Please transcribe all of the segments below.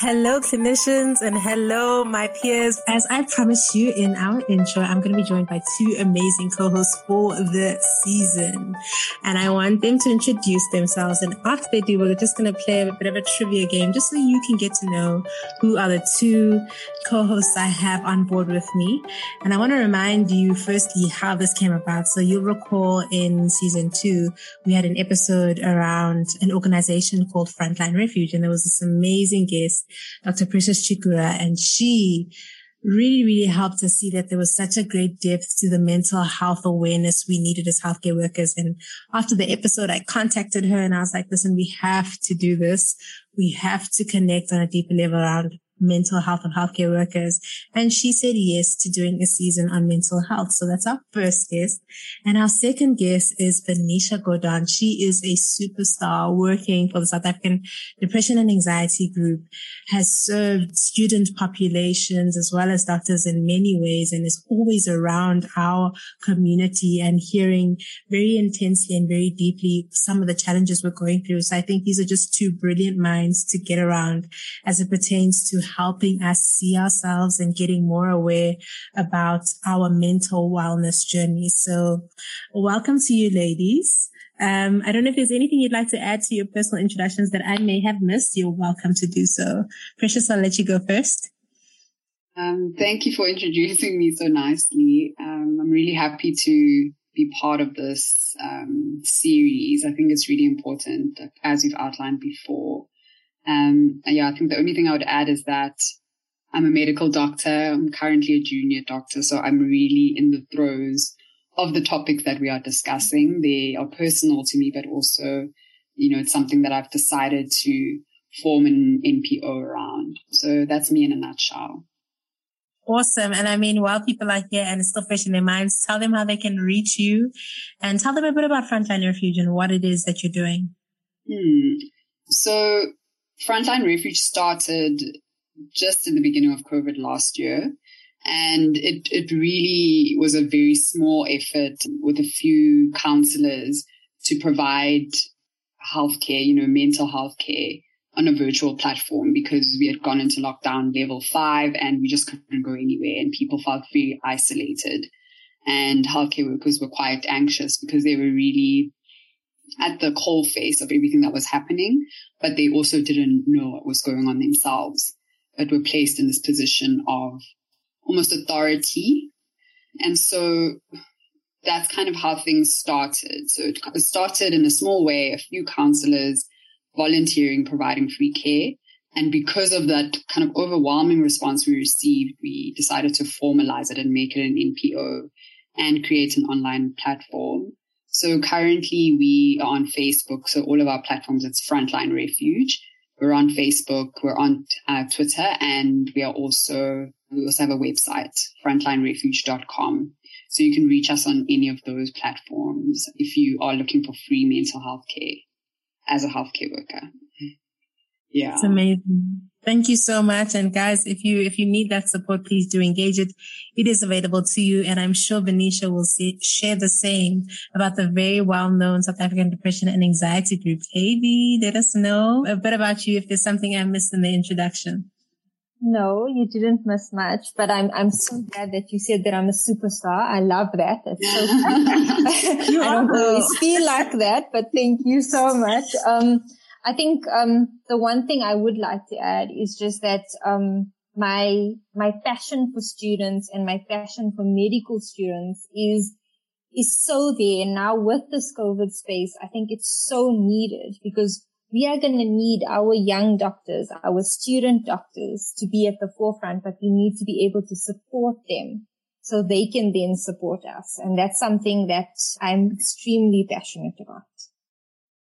Hello, clinicians, and hello, my peers. As I promised you in our intro, I'm going to be joined by two amazing co-hosts for the season. And I want them to introduce themselves. And after they do, we're just going to play a bit of a trivia game just so you can get to know who are the two co-hosts I have on board with me. And I want to remind you, firstly, how this came about. So you'll recall in season two, we had an episode around an organization called Frontline Refuge, and there was this amazing guest Dr. Precious Chikura, and she really, really helped us see that there was such a great depth to the mental health awareness we needed as healthcare workers. And after the episode, I contacted her and I was like, listen, we have to do this. We have to connect on a deeper level around mental health of healthcare workers. And she said yes to doing a season on mental health. So that's our first guest. And our second guest is Benisha Gordon. She is a superstar working for the South African Depression and Anxiety Group, has served student populations as well as doctors in many ways and is always around our community and hearing very intensely and very deeply some of the challenges we're going through. So I think these are just two brilliant minds to get around as it pertains to helping us see ourselves and getting more aware about our mental wellness journey. So welcome to you ladies. Um, I don't know if there's anything you'd like to add to your personal introductions that I may have missed. You're welcome to do so. Precious, I'll let you go first. Um, thank you for introducing me so nicely. Um, I'm really happy to be part of this um, series. I think it's really important, as you've outlined before, um, yeah, I think the only thing I would add is that I'm a medical doctor. I'm currently a junior doctor, so I'm really in the throes of the topic that we are discussing. They are personal to me, but also, you know, it's something that I've decided to form an NPO around. So that's me in a nutshell. Awesome. And I mean, while people are here and it's still fresh in their minds, tell them how they can reach you and tell them a bit about Frontline Refuge and what it is that you're doing. Hmm. So Frontline Refuge started just in the beginning of COVID last year. And it, it really was a very small effort with a few counselors to provide healthcare, you know, mental health care on a virtual platform because we had gone into lockdown level five and we just couldn't go anywhere and people felt very isolated. And healthcare workers were quite anxious because they were really at the coal face of everything that was happening, but they also didn't know what was going on themselves, but were placed in this position of almost authority. And so that's kind of how things started. So it started in a small way, a few counselors volunteering, providing free care. And because of that kind of overwhelming response we received, we decided to formalize it and make it an NPO and create an online platform. So currently we are on Facebook. So all of our platforms, it's Frontline Refuge. We're on Facebook. We're on uh, Twitter and we are also, we also have a website, frontlinerefuge.com. So you can reach us on any of those platforms if you are looking for free mental health care as a healthcare worker. Yeah. It's amazing. Thank you so much. And guys, if you, if you need that support, please do engage it. It is available to you. And I'm sure Benisha will see, share the same about the very well-known South African Depression and Anxiety Group. Avi, let us know a bit about you if there's something I missed in the introduction. No, you didn't miss much, but I'm I'm so glad that you said that I'm a superstar. I love that. That's so I don't always feel like that, but thank you so much. Um, I think um, the one thing I would like to add is just that um, my my passion for students and my passion for medical students is is so there and now with this COVID space. I think it's so needed because we are going to need our young doctors, our student doctors to be at the forefront, but we need to be able to support them so they can then support us. And that's something that I'm extremely passionate about.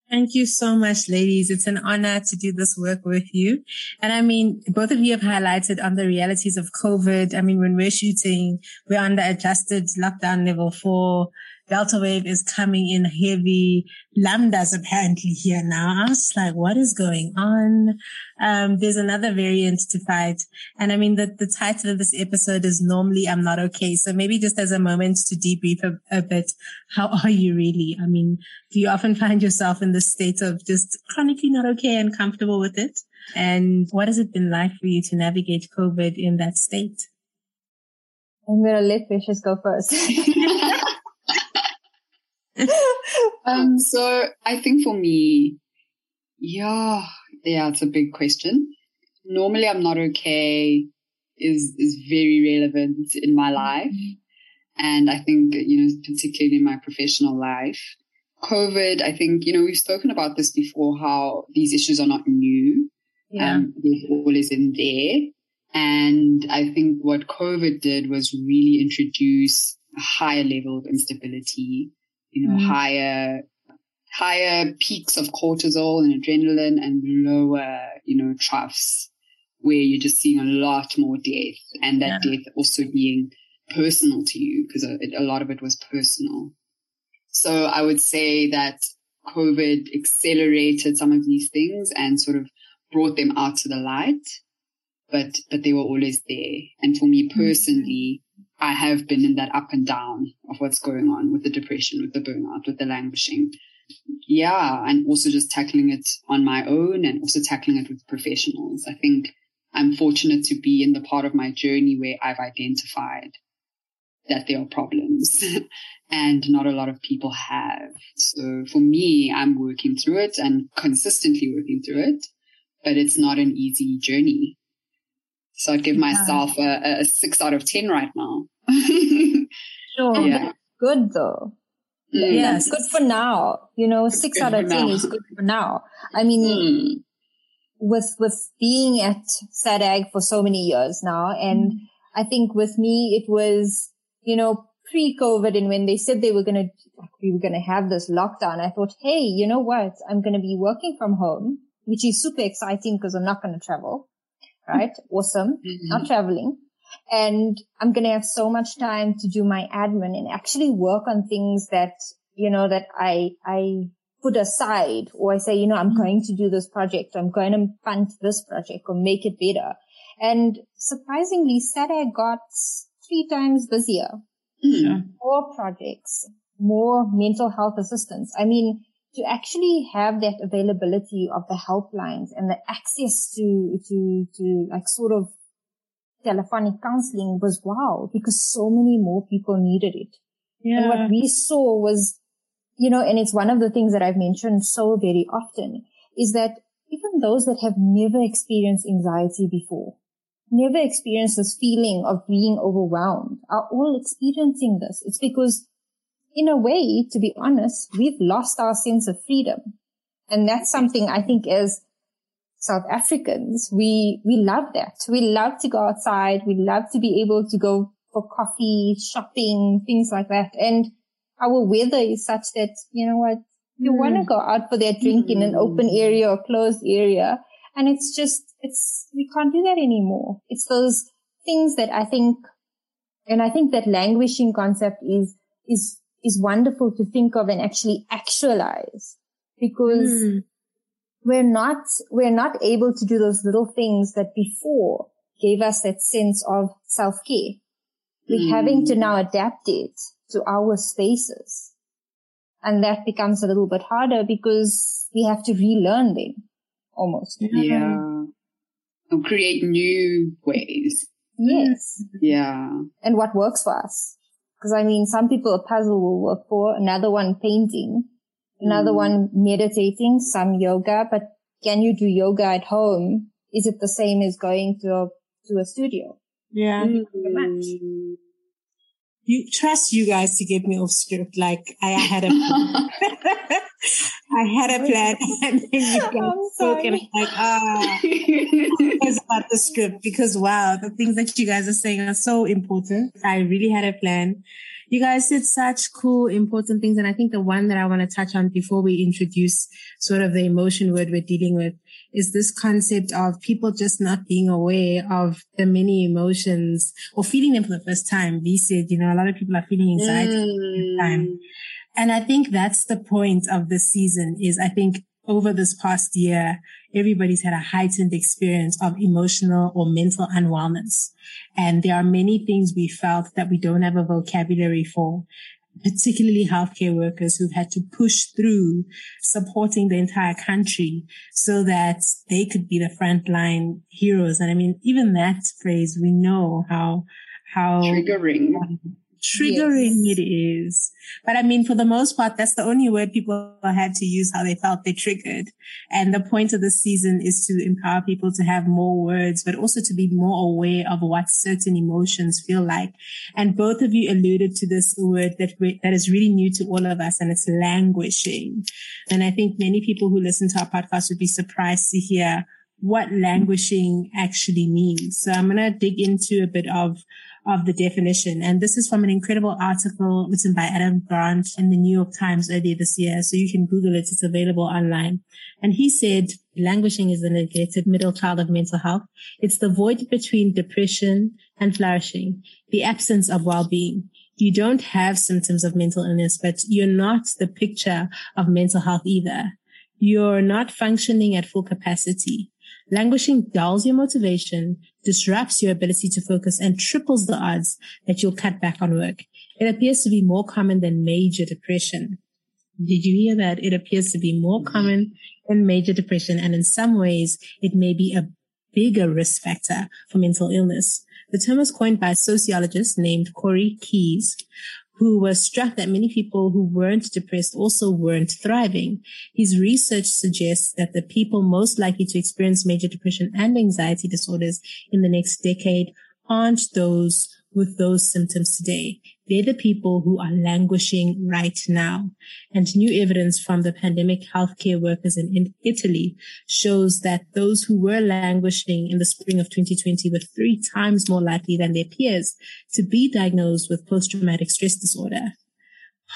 Thank you so much, ladies. It's an honor to do this work with you. And I mean, both of you have highlighted on the realities of COVID. I mean, when we're shooting, we're under adjusted lockdown level four. Delta wave is coming in heavy. Lambda's apparently here now. I was like, what is going on? Um, there's another variant to fight. And I mean, the, the title of this episode is normally I'm not okay. So maybe just as a moment to debrief a, a bit, how are you really? I mean, do you often find yourself in this state of just chronically not okay and comfortable with it? And what has it been like for you to navigate COVID in that state? I'm going to let Precious go first. um, so I think for me, yeah, yeah, it's a big question. Normally I'm not okay is, is very relevant in my life. And I think, you know, particularly in my professional life, COVID, I think, you know, we've spoken about this before, how these issues are not new. Yeah. Um, they're always in there. And I think what COVID did was really introduce a higher level of instability, you know, mm. higher, higher peaks of cortisol and adrenaline and lower, you know, troughs where you're just seeing a lot more death and that yeah. death also being personal to you because a, a lot of it was personal. So I would say that COVID accelerated some of these things and sort of brought them out to the light, but, but they were always there. And for me personally, I have been in that up and down of what's going on with the depression, with the burnout, with the languishing. Yeah. And also just tackling it on my own and also tackling it with professionals. I think I'm fortunate to be in the part of my journey where I've identified that there are problems and not a lot of people have. So for me, I'm working through it and consistently working through it, but it's not an easy journey. So I'd give myself a, a six out of 10 right now. sure. Yeah. Good though. Mm. Yes. Good for now. You know, six out of 10 is good for now. I mean, mm. with, with being at SADAG for so many years now, and mm. I think with me, it was, you know, pre-COVID and when they said they were going to, we were going to have this lockdown, I thought, hey, you know what? I'm going to be working from home, which is super exciting because I'm not going to travel right? Awesome. Mm-hmm. Not traveling. And I'm going to have so much time to do my admin and actually work on things that, you know, that I, I put aside or I say, you know, I'm mm-hmm. going to do this project. I'm going to fund this project or make it better. And surprisingly, SADAG got three times busier. Mm-hmm. More projects, more mental health assistance. I mean, to actually have that availability of the helplines and the access to, to, to like sort of telephonic counseling was wow, because so many more people needed it. Yeah. And what we saw was, you know, and it's one of the things that I've mentioned so very often is that even those that have never experienced anxiety before, never experienced this feeling of being overwhelmed are all experiencing this. It's because in a way, to be honest, we've lost our sense of freedom. And that's something I think as South Africans, we, we love that. We love to go outside. We love to be able to go for coffee, shopping, things like that. And our weather is such that, you know what, you mm. want to go out for that drink mm. in an open area or closed area. And it's just, it's, we can't do that anymore. It's those things that I think, and I think that languishing concept is, is is wonderful to think of and actually actualize because mm. we're not, we're not able to do those little things that before gave us that sense of self-care. We're mm. having to now adapt it to our spaces. And that becomes a little bit harder because we have to relearn them almost. Yeah. And create new ways. Yes. Yeah. And what works for us. Because I mean, some people a puzzle will work for, another one painting, another mm. one meditating, some yoga. But can you do yoga at home? Is it the same as going to a, to a studio? Yeah. Mm. You trust you guys to get me off script. Like I had a, I had a plan and then you guys spoke and I'm like, ah, it's about the script because wow, the things that you guys are saying are so important. I really had a plan. You guys said such cool, important things. And I think the one that I want to touch on before we introduce sort of the emotion word we're dealing with is this concept of people just not being aware of the many emotions or feeling them for the first time. V said, you know, a lot of people are feeling anxiety mm. for the first time. And I think that's the point of this season is I think over this past year, everybody's had a heightened experience of emotional or mental unwellness. And there are many things we felt that we don't have a vocabulary for particularly healthcare workers who've had to push through supporting the entire country so that they could be the frontline heroes. And I mean, even that phrase, we know how, how triggering. Um, triggering yes. it is. But I mean, for the most part, that's the only word people had to use how they felt they triggered. And the point of the season is to empower people to have more words, but also to be more aware of what certain emotions feel like. And both of you alluded to this word that that is really new to all of us, and it's languishing. And I think many people who listen to our podcast would be surprised to hear what languishing actually means. So I'm going to dig into a bit of of the definition. And this is from an incredible article written by Adam Grant in the New York Times earlier this year. So you can Google it. It's available online. And he said, languishing is the neglected middle child of mental health. It's the void between depression and flourishing, the absence of well-being. You don't have symptoms of mental illness, but you're not the picture of mental health either. You're not functioning at full capacity. Languishing dulls your motivation, disrupts your ability to focus, and triples the odds that you'll cut back on work. It appears to be more common than major depression. Did you hear that? It appears to be more common than major depression, and in some ways, it may be a bigger risk factor for mental illness. The term was coined by a sociologist named Corey Keyes, who was struck that many people who weren't depressed also weren't thriving. His research suggests that the people most likely to experience major depression and anxiety disorders in the next decade aren't those with those symptoms today. They're the people who are languishing right now. And new evidence from the pandemic healthcare workers in, Italy shows that those who were languishing in the spring of 2020 were three times more likely than their peers to be diagnosed with post-traumatic stress disorder.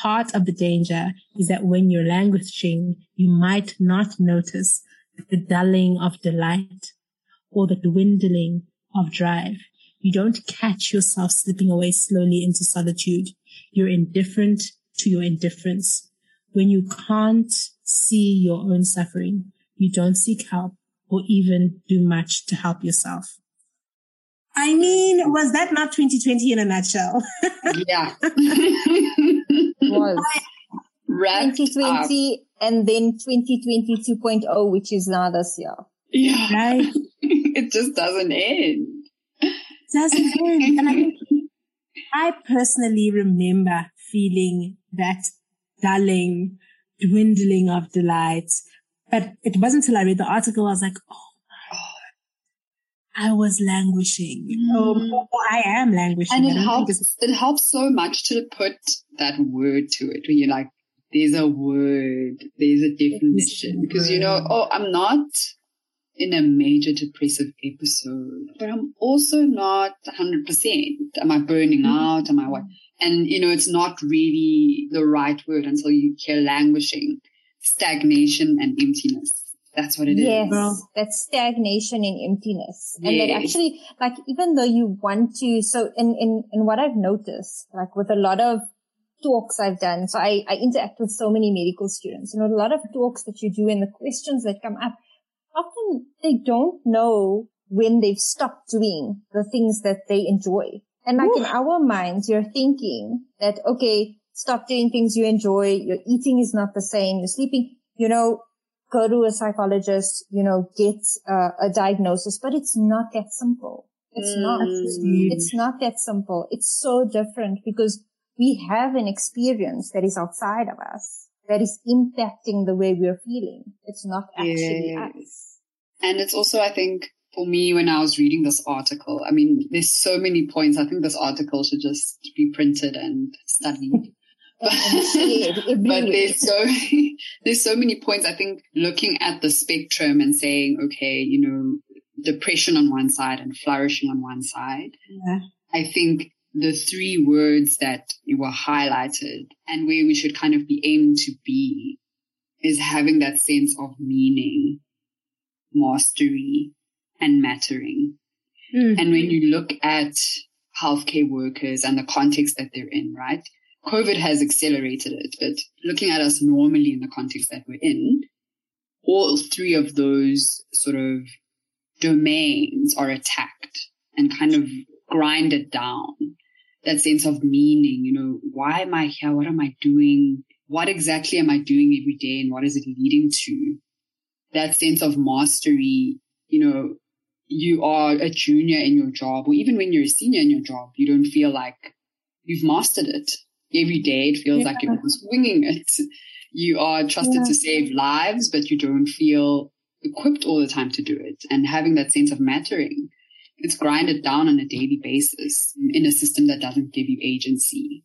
Part of the danger is that when you're languishing, you might not notice the dulling of delight or the dwindling of drive. You don't catch yourself slipping away slowly into solitude. You're indifferent to your indifference. When you can't see your own suffering, you don't seek help or even do much to help yourself. I mean, was that not 2020 in a nutshell? yeah. was. 2020 up. and then 2020 2.0, which is now this year. Yeah. Right. it just doesn't end doesn't end. And I mean, I personally remember feeling that dulling, dwindling of delight. But it wasn't until I read the article, I was like, oh I was languishing. Mm. Oh, I am languishing. And it helps, it helps so much to put that word to it when you're like, there's a word, there's a definition. Because you know, oh, I'm not in a major depressive episode, but I'm also not 100%. Am I burning mm-hmm. out? Am I what? And, you know, it's not really the right word until you hear languishing, stagnation and emptiness. That's what it yes, is. yes, that's stagnation and emptiness. Yes. And that actually, like, even though you want to, so in, in, in what I've noticed, like with a lot of talks I've done, so I, I interact with so many medical students and a lot of talks that you do and the questions that come up, often they don't know when they've stopped doing the things that they enjoy. And like Ooh. in our minds, you're thinking that, okay, stop doing things you enjoy. Your eating is not the same. You're sleeping, you know, go to a psychologist, you know, get uh, a diagnosis, but it's not that simple. It's mm. not. It's not that simple. It's so different because we have an experience that is outside of us that is impacting the way we're feeling. It's not actually yes. us. And it's also, I think, for me, when I was reading this article, I mean, there's so many points. I think this article should just be printed and studied. but, but there's so there's so many points. I think looking at the spectrum and saying, okay, you know, depression on one side and flourishing on one side. Yeah. I think the three words that were highlighted and where we should kind of be aimed to be is having that sense of meaning. mastery and mattering. Mm-hmm. And when you look at healthcare workers and the context that they're in, right? COVID has accelerated it, but looking at us normally in the context that we're in, all three of those sort of domains are attacked and kind of grinded down. That sense of meaning, you know, why am I here? What am I doing? What exactly am I doing every day and what is it leading to? That sense of mastery, you know, you are a junior in your job or even when you're a senior in your job, you don't feel like you've mastered it. Every day it feels yeah. like you're winging it. You are trusted yeah. to save lives, but you don't feel equipped all the time to do it. And having that sense of mattering, it's grinded down on a daily basis in a system that doesn't give you agency.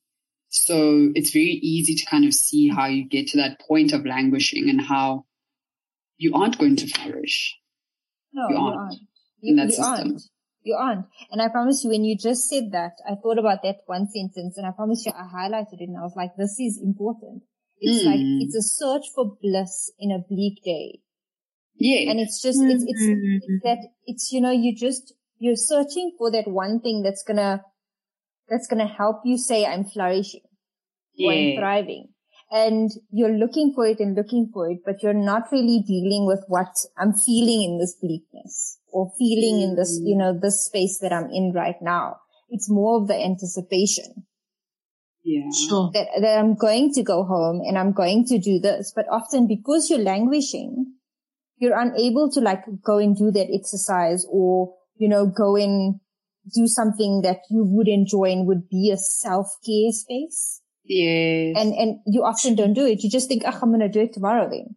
So it's very easy to kind of see how you get to that point of languishing and how you aren't going to flourish. No, you aren't. You aren't. You, you aren't. You aren't. And I promise you, when you just said that, I thought about that one sentence and I promise you, I highlighted it and I was like, this is important. It's mm. like, it's a search for bliss in a bleak day. Yeah. And it's just, it's, it's, it's that, it's, you know, you just, you're searching for that one thing that's gonna, that's gonna help you say I'm flourishing yeah. or I'm thriving. And you're looking for it and looking for it, but you're not really dealing with what I'm feeling in this bleakness or feeling mm. in this, you know, this space that I'm in right now. It's more of the anticipation. Yeah. Sure. That, that I'm going to go home and I'm going to do this. But often because you're languishing, you're unable to like go and do that exercise or, you know, go and do something that you would enjoy and would be a self-care space. Yeah. And, and you often don't do it. You just think, oh, I'm going to do it tomorrow then.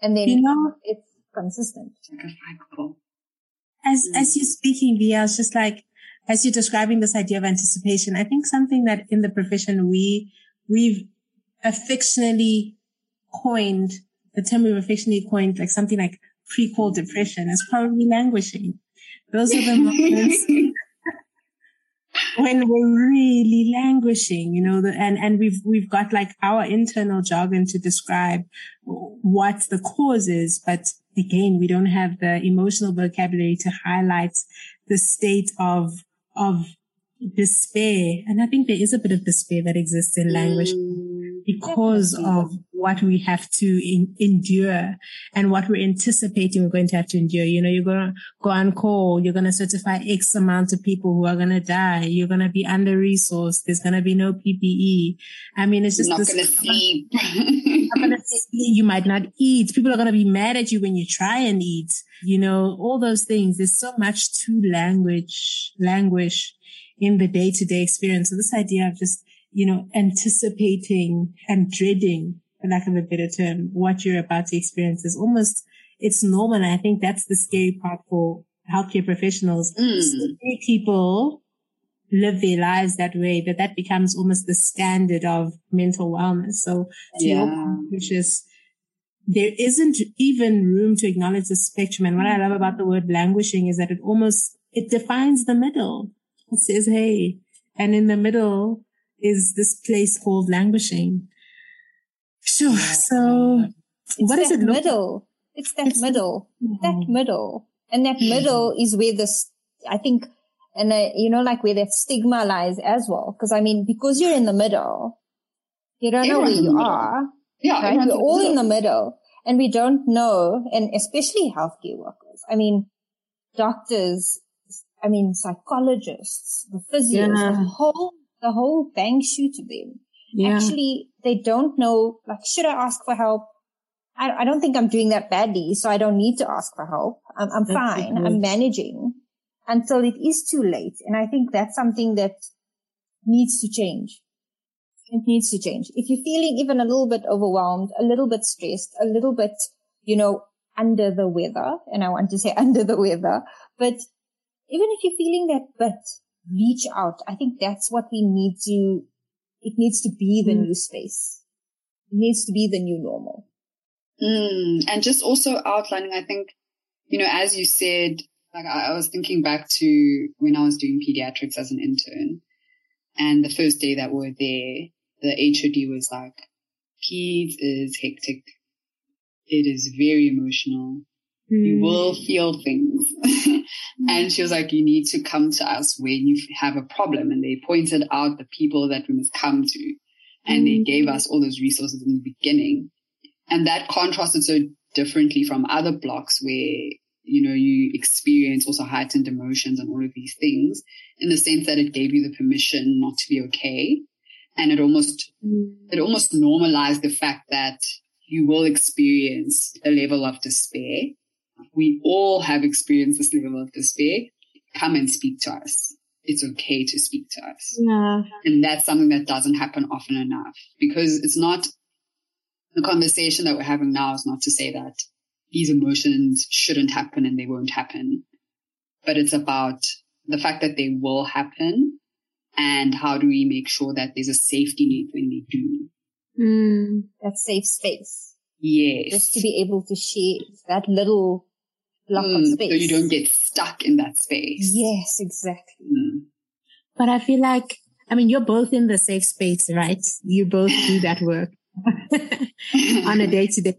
And then, you know, it's consistent. Like a cycle. As, mm. as you're speaking, Via, I was just like, as you're describing this idea of anticipation, I think something that in the profession we, we've affectionately coined the term we've affectionately coined like something like pre-call depression is probably languishing. Those are the moments when we're really languishing, you know, the, and, and we've, we've got like our internal jargon to describe what the cause is. But again, we don't have the emotional vocabulary to highlight the state of, of despair. And I think there is a bit of despair that exists in language. Mm because of what we have to in, endure and what we're anticipating we're going to have to endure. You know, you're going to go on call. You're going to certify X amount of people who are going to die. You're going to be under resourced. There's going to be no PPE. I mean, it's just not going to sleep. you might not eat. People are going to be mad at you when you try and eat. You know, all those things. There's so much to language, languish in the day to day experience. So this idea of just you know, anticipating and dreading, for lack of a better term, what you're about to experience is almost, it's normal. And I think that's the scary part for healthcare professionals. Mm. So many people live their lives that way that that becomes almost the standard of mental wellness. So to yeah. which is there isn't even room to acknowledge the spectrum. And what I love about the word languishing is that it almost, it defines the middle. It says, Hey, and in the middle, is this place called languishing. Sure. So it's what is it? Middle. It's that it's middle. The, that middle. And that middle is where this, I think, and uh, you know, like where that stigma lies as well. Cause I mean, because you're in the middle, you don't know where you are. Yeah. Right? We're all in the middle and we don't know, and especially healthcare workers. I mean, doctors, I mean, psychologists, the physios, yeah. the whole the whole bank shoot them. Yeah. Actually, they don't know, like, should I ask for help? I, I don't think I'm doing that badly, so I don't need to ask for help. I'm, I'm fine. I'm managing until it is too late. And I think that's something that needs to change. It needs to change. If you're feeling even a little bit overwhelmed, a little bit stressed, a little bit, you know, under the weather, and I want to say under the weather, but even if you're feeling that bit, reach out. I think that's what we need to, it needs to be the mm. new space. It needs to be the new normal. Mm. And just also outlining, I think, you know, as you said, like I, I was thinking back to when I was doing pediatrics as an intern and the first day that we were there, the HOD was like, peds is hectic. It is very emotional. Mm. You will feel things. and she was like, you need to come to us when you have a problem. And they pointed out the people that we must come to. And they gave us all those resources in the beginning. And that contrasted so differently from other blocks where, you know, you experience also heightened emotions and all of these things in the sense that it gave you the permission not to be okay. And it almost, mm. it almost normalized the fact that you will experience a level of despair. We all have experienced this level of despair. Come and speak to us. It's okay to speak to us. Yeah. And that's something that doesn't happen often enough because it's not the conversation that we're having now is not to say that these emotions shouldn't happen and they won't happen, but it's about the fact that they will happen and how do we make sure that there's a safety net when they do. Mm, that safe space. Yes. Just to be able to share that little block mm, of space. So you don't get stuck in that space. Yes, exactly. Mm. But I feel like, I mean, you're both in the safe space, right? You both do that work. on a day to day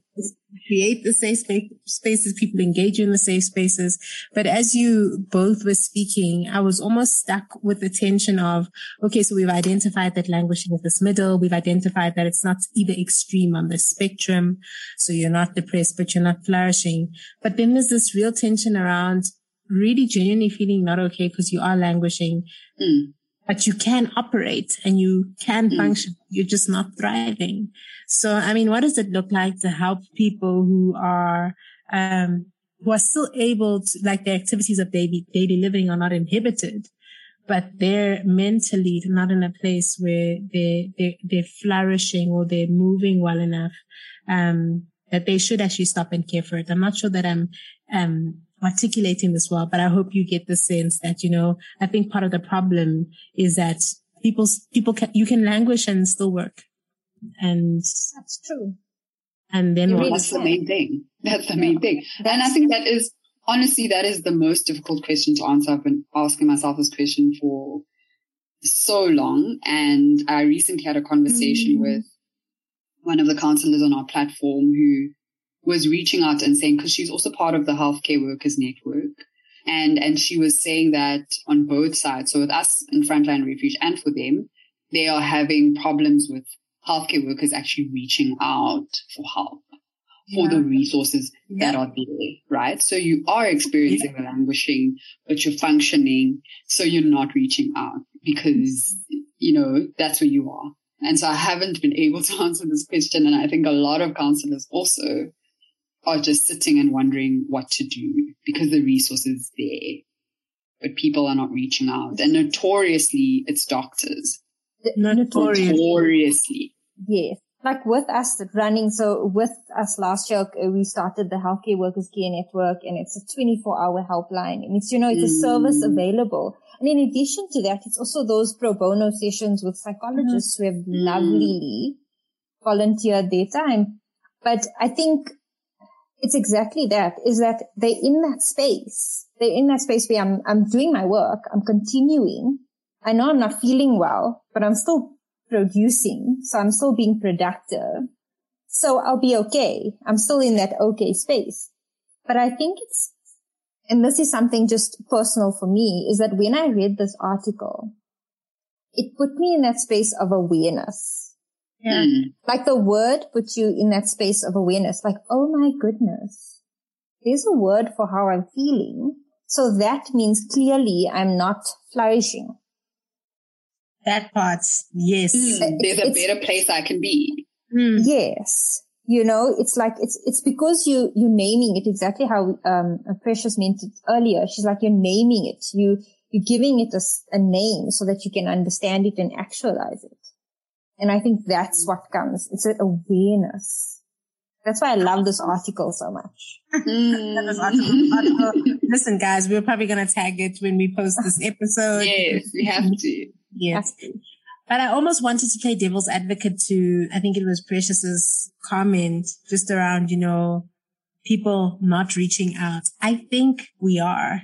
create the safe spaces people engage in the safe spaces. But as you both were speaking i was almost stuck with the tension of okay so we've identified that languishing is this middle. We've identified that it's not either extreme on the spectrum. So you're not depressed but you're not flourishing. But then there's this real tension around really genuinely feeling not okay because you are languishing. Mm but you can operate and you can mm. function. You're just not thriving. So, I mean, what does it look like to help people who are, um, who are still able to, like the activities of daily, daily living are not inhibited, but they're mentally not in a place where they, they, they're flourishing or they're moving well enough, um, that they should actually stop and care for it. I'm not sure that I'm, um, articulating this well, but I hope you get the sense that, you know, I think part of the problem is that people, people can, you can languish and still work. And that's true. And then really that's can. the main thing. That's the main thing. And I think that is, honestly, that is the most difficult question to answer. I've been asking myself this question for so long. And I recently had a conversation mm. with one of the counselors on our platform who was reaching out and saying, because she's also part of the healthcare workers network. And, and she was saying that on both sides. So with us in Frontline Refuge and for them, they are having problems with healthcare workers actually reaching out for help for yeah. the resources yeah. that are there, right? So you are experiencing yeah. the languishing, but you're functioning. So you're not reaching out because, you know, that's where you are. And so I haven't been able to answer this question. And I think a lot of counselors also are just sitting and wondering what to do because the resources there, but people are not reaching out. And notoriously, it's doctors. Notoriously. notoriously. Yes. Like with us running, so with us last year, uh, we started the Healthcare Workers Care Network and it's a 24 hour helpline and it's, you know, it's a mm. service available. And in addition to that, it's also those pro bono sessions with psychologists mm. who have mm. lovelyly volunteered their time. But I think it's exactly that is that they're in that space. They're in that space where I'm, I'm doing my work. I'm continuing. I know I'm not feeling well, but I'm still producing. So I'm still being productive. So I'll be okay. I'm still in that okay space. But I think it's, and this is something just personal for me is that when I read this article, it put me in that space of awareness yeah. Mm. Like the word puts you in that space of awareness. Like, oh my goodness, there's a word for how I'm feeling. So that means clearly I'm not flourishing. That part, yes. Mm, there's a better place I can be. Mm. Yes. You know, it's like, it's, it's because you, you're naming it exactly how, um, Precious meant it earlier. She's like, you're naming it. You, you're giving it a, a name so that you can understand it and actualize it. And I think that's what comes. It's an awareness. That's why I love this article so much. Mm. Listen, guys, we're probably going to tag it when we post this episode. yes, we have to. Yes. But I almost wanted to play devil's advocate to, I think it was Precious's comment just around, you know, people not reaching out. I think we are.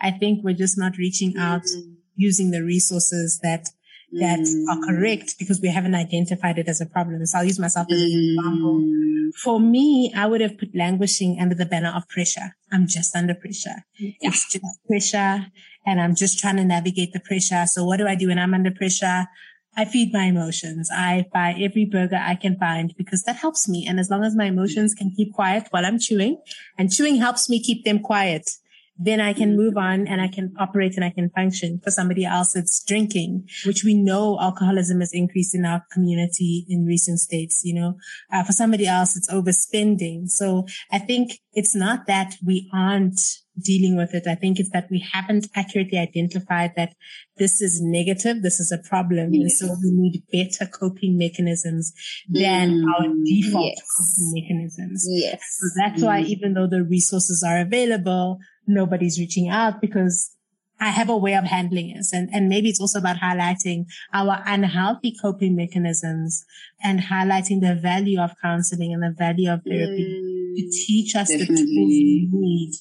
I think we're just not reaching out mm. using the resources that that mm. are correct because we haven't identified it as a problem. So I'll use myself as an example. Mm. For me, I would have put languishing under the banner of pressure. I'm just under pressure. Yeah. It's just pressure and I'm just trying to navigate the pressure. So what do I do when I'm under pressure? I feed my emotions. I buy every burger I can find because that helps me. And as long as my emotions can keep quiet while I'm chewing and chewing helps me keep them quiet, then I can move on and I can operate and I can function. For somebody else, it's drinking, which we know alcoholism has increased in our community in recent states, you know, uh, for somebody else, it's overspending. So I think it's not that we aren't dealing with it. I think it's that we haven't accurately identified that this is negative. This is a problem. Yes. And so we need better coping mechanisms than mm. our default yes. coping mechanisms. Yes. So that's mm. why even though the resources are available, nobody's reaching out because I have a way of handling it. And, and maybe it's also about highlighting our unhealthy coping mechanisms and highlighting the value of counseling and the value of therapy mm, to teach us definitely. the tools we need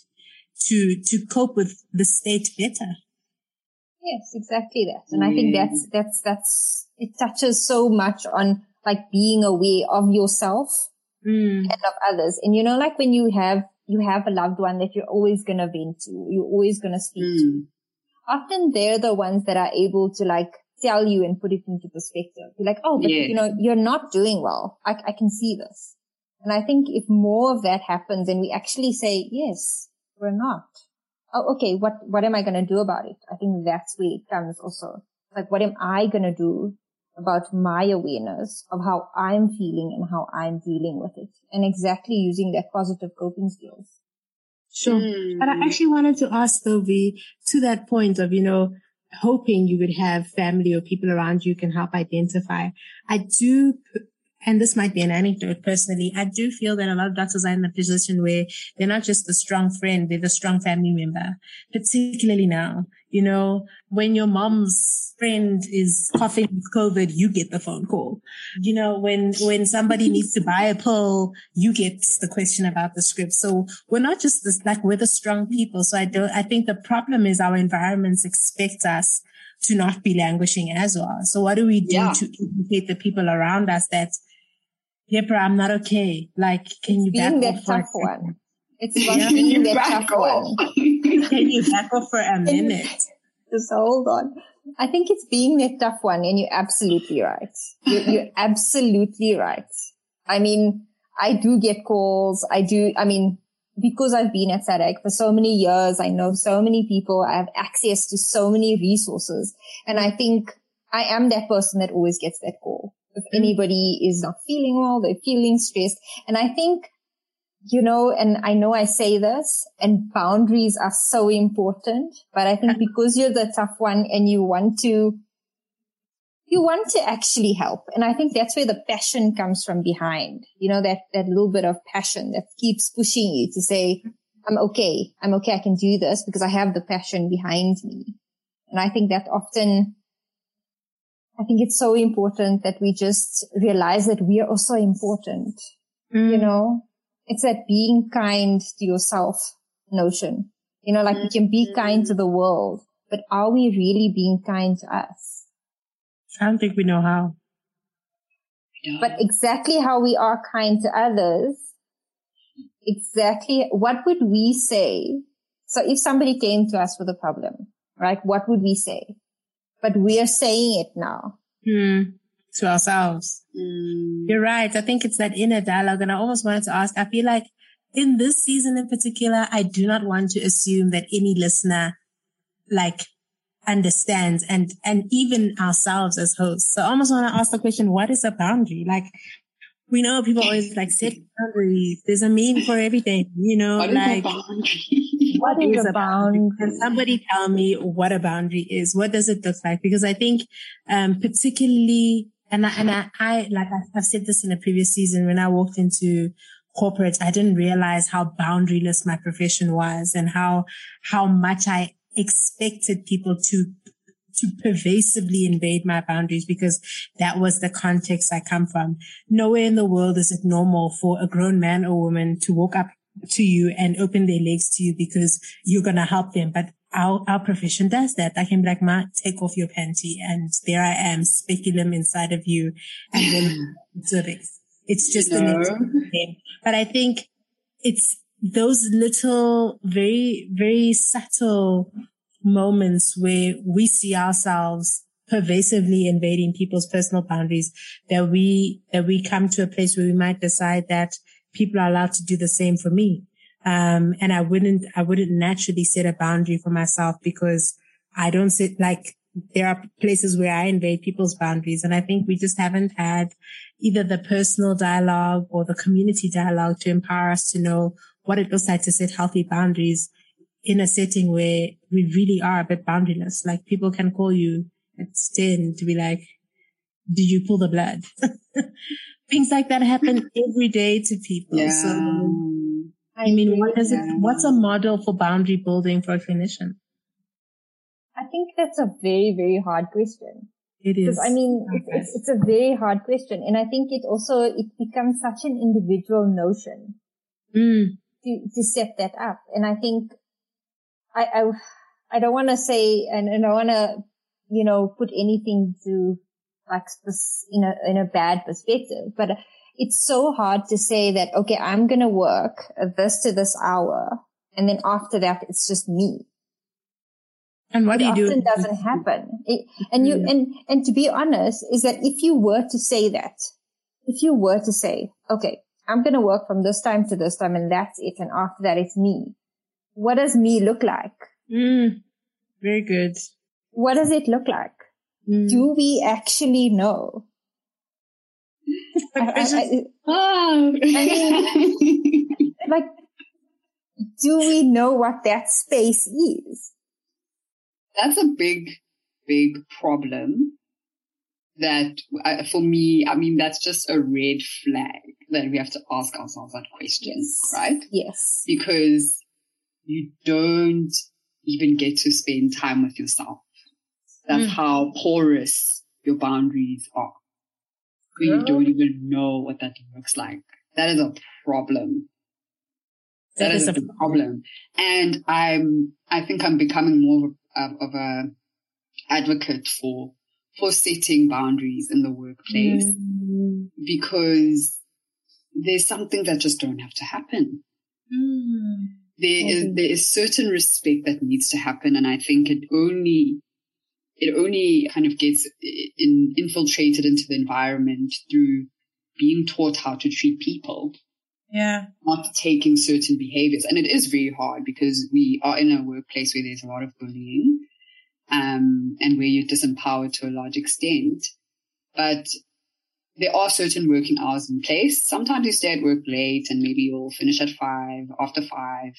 to, to cope with the state better. Yes, exactly that. And mm. I think that's, that's, that's, it touches so much on like being aware of yourself mm. and of others. And you know, like when you have you have a loved one that you're always going to vent to, you're always going to speak mm. to. Often they're the ones that are able to like tell you and put it into perspective. You're like, oh, but yeah. you know, you're not doing well. I, I can see this. And I think if more of that happens and we actually say, yes, we're not. Oh, okay. What, what am I going to do about it? I think that's where it comes also. Like, what am I going to do about my awareness of how I'm feeling and how I'm dealing with it and exactly using that positive coping skills. Sure. Mm. But I actually wanted to ask though, V, to that point of, you know, hoping you would have family or people around you can help identify. I do and this might be an anecdote personally, I do feel that a lot of doctors are in the position where they're not just the strong friend, they're the strong family member, particularly now. You know, when your mom's friend is coughing with COVID, you get the phone call. You know, when, when somebody needs to buy a pill, you get the question about the script. So we're not just this, like, we're the strong people. So I don't, I think the problem is our environments expect us to not be languishing as well. So what do we do yeah. to educate the people around us that Yepra, I'm not okay. Like, can you being back off for tough one? It's about being the tough one. can you back off for a minute? Just hold on. I think it's being the tough one, and you're absolutely right. You're, you're absolutely right. I mean, I do get calls. I do. I mean, because I've been at SADAG for so many years, I know so many people. I have access to so many resources, and I think I am that person that always gets that call if mm. anybody is not feeling well, they're feeling stressed. And I think, you know, and I know I say this and boundaries are so important, but I think because you're the tough one and you want to, you want to actually help. And I think that's where the passion comes from behind, you know, that, that little bit of passion that keeps pushing you to say, I'm okay. I'm okay. I can do this because I have the passion behind me. And I think that often I think it's so important that we just realize that we are also important. Mm. You know, it's that being kind to yourself notion. You know, like we can be kind to the world, but are we really being kind to us? I don't think we know how. But exactly how we are kind to others, exactly what would we say? So if somebody came to us with a problem, right? What would we say? but we are saying it now. Mm, to ourselves. Mm. You're right. I think it's that inner dialogue. And I almost wanted to ask, I feel like in this season in particular, I do not want to assume that any listener like understands and, and even ourselves as hosts. So I almost want to ask the question, what is a boundary? Like we know people always like set boundaries. There's a mean for everything, you know, what like what is, a boundary? Can somebody tell me what a boundary is? What does it look like? Because I think, um, particularly, and I, and I, I like I've said this in a previous season when I walked into corporate, I didn't realize how boundaryless my profession was and how, how much I expected people to to pervasively invade my boundaries because that was the context I come from. Nowhere in the world is it normal for a grown man or woman to walk up to you and open their legs to you because you're going to help them. But our, our profession does that. I can be like, Ma, take off your panty and there I am, speculum inside of you. And then cervix. It's just the next thing. But I think it's those little, very, very subtle moments where we see ourselves pervasively invading people's personal boundaries that we, that we come to a place where we might decide that people are allowed to do the same for me. Um, and I wouldn't, I wouldn't naturally set a boundary for myself because I don't sit like there are places where I invade people's boundaries. And I think we just haven't had either the personal dialogue or the community dialogue to empower us to know what it looks like to set healthy boundaries in a setting where we really are a bit boundaryless. Like people can call you at 10 to be like, did you pull the blood? Things like that happen every day to people. Yeah. So I mean, what is it? What's a model for boundary building for a clinician? I think that's a very, very hard question. It is. I mean, it's, it's, it's, a very hard question. And I think it also, it becomes such an individual notion mm. to, to set that up. And I think I, I, I don't want to say, and, and I want to, you know, put anything to like in a, in a bad perspective, but it's so hard to say that, okay, I'm going to work this to this hour. And then after that, it's just me. And what it do you often do? doesn't happen. It, and you, and, and to be honest is that if you were to say that, if you were to say, okay, I'm going to work from this time to this time and that's it. And after that, it's me. What does me look like? Mm, very good. What does it look like? Mm. Do we actually know? I, I. I mean, like, do we know what that space is? That's a big, big problem that uh, for me, I mean, that's just a red flag that we have to ask ourselves that question, yes. right? Yes. Because you don't even get to spend time with yourself. That's mm. how porous your boundaries are. You don't even know what that looks like. That is a problem. that, that is, is, a problem. problem. And I'm, I think I'm becoming more of, of a advocate for, for setting boundaries in the workplace mm. because there's something that just don't have to happen. Mm. There is, there is certain respect that needs to happen. And I think it only, it only kind of gets in, infiltrated into the environment through being taught how to treat people. Yeah. Not taking certain behaviors. And it is very hard because we are in a workplace where there's a lot of bullying, um, and where you're disempowered to a large extent. But there are certain working hours in place. Sometimes you stay at work late and maybe you'll finish at five, after five.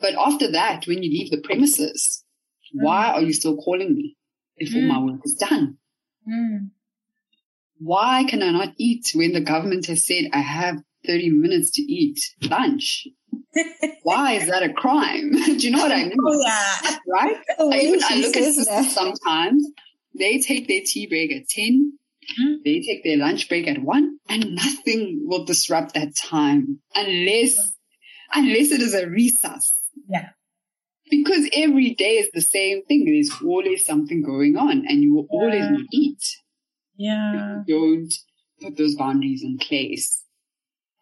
But after that, when you leave the premises, mm. why are you still calling me if mm. my work is done? Mm. Why can I not eat when the government has said I have 30 minutes to eat lunch? Why is that a crime? Do you know what I mean? Oh, yeah. Right? Like, even I look at that. sometimes, they take their tea break at 10 Mm-hmm. They take their lunch break at one and nothing will disrupt that time unless, unless it is a recess. Yeah. Because every day is the same thing. There's always something going on and you will yeah. always eat. Yeah. don't put those boundaries in place.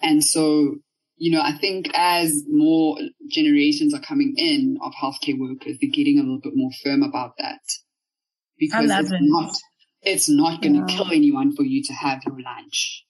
And so, you know, I think as more generations are coming in of healthcare workers, they're getting a little bit more firm about that. Because it's it. not it's not going to kill anyone for you to have your lunch.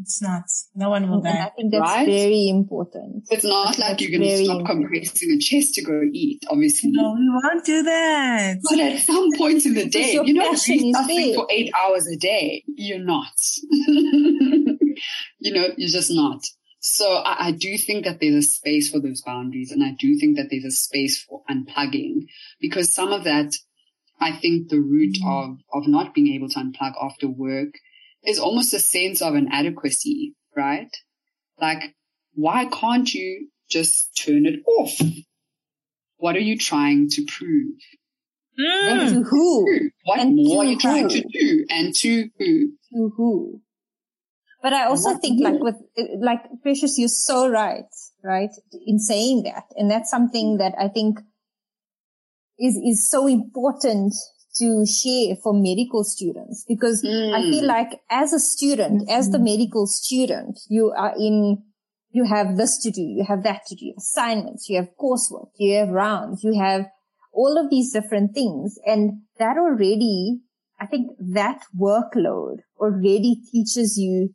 It's not. No one will die. I think that's right? very important. It's not like you're going to stop important. compressing your chest to go eat, obviously. No, we won't do that. But at some point in the day, you're not resting for eight hours a day. You're not. you know, you're just not. So I, I, do think that there's a space for those boundaries and I do think that there's a space for unplugging because some of that I think the root mm. of, of not being able to unplug after work is almost a sense of inadequacy, right? Like, why can't you just turn it off? What are you trying to prove? Mm. To who? What and more are you trying to do? And to who? To who? But I also what think like with, like Precious, you're so right, right? In saying that. And that's something that I think is, is so important to share for medical students because mm. I feel like as a student, mm-hmm. as the medical student, you are in, you have this to do, you have that to do, assignments, you have coursework, you have rounds, you have all of these different things. And that already, I think that workload already teaches you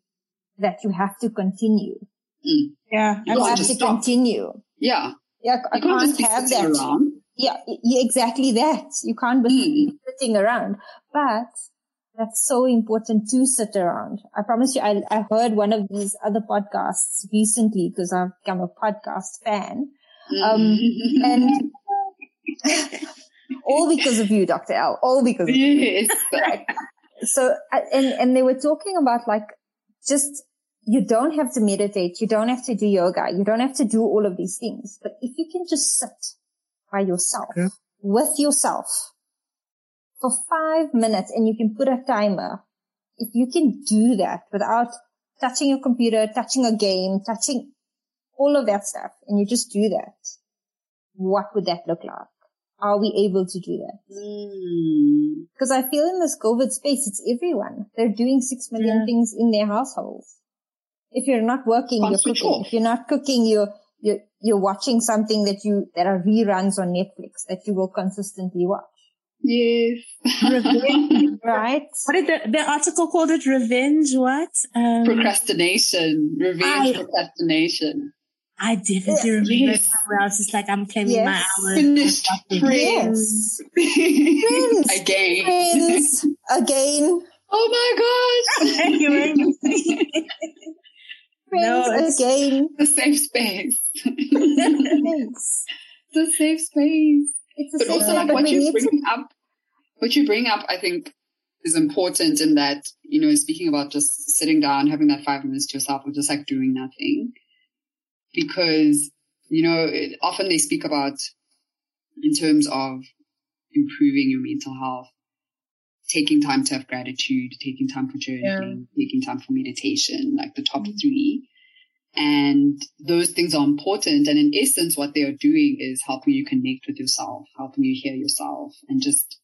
that you have to continue. Mm. Yeah. You have to stop. continue. Yeah. Yeah. I can't, can't have that. Yeah, exactly that. You can't be mm. sitting around, but that's so important to sit around. I promise you, I, I heard one of these other podcasts recently because I've become a podcast fan. Um, and all because of you, Dr. L, all because of yes. you. So, and, and they were talking about like just you don't have to meditate. You don't have to do yoga. You don't have to do all of these things. But if you can just sit by yourself, okay. with yourself for five minutes and you can put a timer. If you can do that without touching your computer, touching a game, touching all of that stuff and you just do that, what would that look like? Are we able to do that? Because mm. I feel in this COVID space, it's everyone. They're doing six million yeah. things in their households. If you're not working, you're cooking. If you're not cooking, you're you're, you're watching something that you, that are reruns on Netflix that you will consistently watch. Yes. Revenge, right? What did the, the article called it? Revenge what? Um, procrastination. Revenge I, procrastination. I definitely remember yes. where I was just like, I'm claiming yes. my hours. Finished friends. friends. Again. Friends. Again. Oh my gosh. no, again. The safe space. Thanks. the safe space. It's a but safe also, like what you bring up, what you bring up, I think, is important in that you know, speaking about just sitting down, having that five minutes to yourself, or just like doing nothing, because you know, it, often they speak about in terms of improving your mental health taking time to have gratitude, taking time for journaling, yeah. taking time for meditation, like the top mm-hmm. three. And those things are important. And in essence, what they are doing is helping you connect with yourself, helping you hear yourself and just,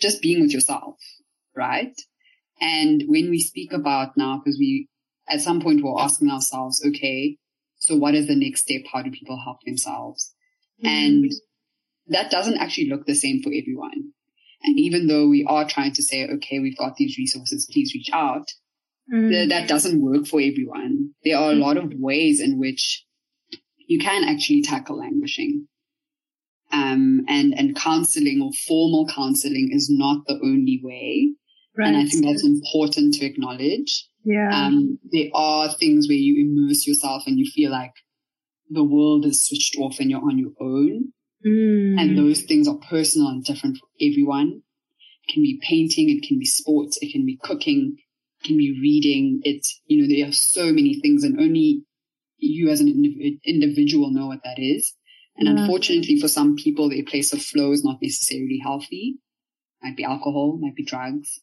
just being with yourself. Right. And when we speak about now, because we, at some point we're asking ourselves, okay, so what is the next step? How do people help themselves? Mm-hmm. And that doesn't actually look the same for everyone. And even though we are trying to say, okay, we've got these resources, please reach out, mm. th- that doesn't work for everyone. There are a lot of ways in which you can actually tackle languishing. Um, and, and counseling or formal counseling is not the only way. Right. And I think that's important to acknowledge. Yeah. Um, there are things where you immerse yourself and you feel like the world is switched off and you're on your own. Mm. And those things are personal and different for everyone. It can be painting, it can be sports, it can be cooking, it can be reading. It's, you know, there are so many things and only you as an individual know what that is. And yeah. unfortunately for some people, their place of flow is not necessarily healthy. Might be alcohol, might be drugs.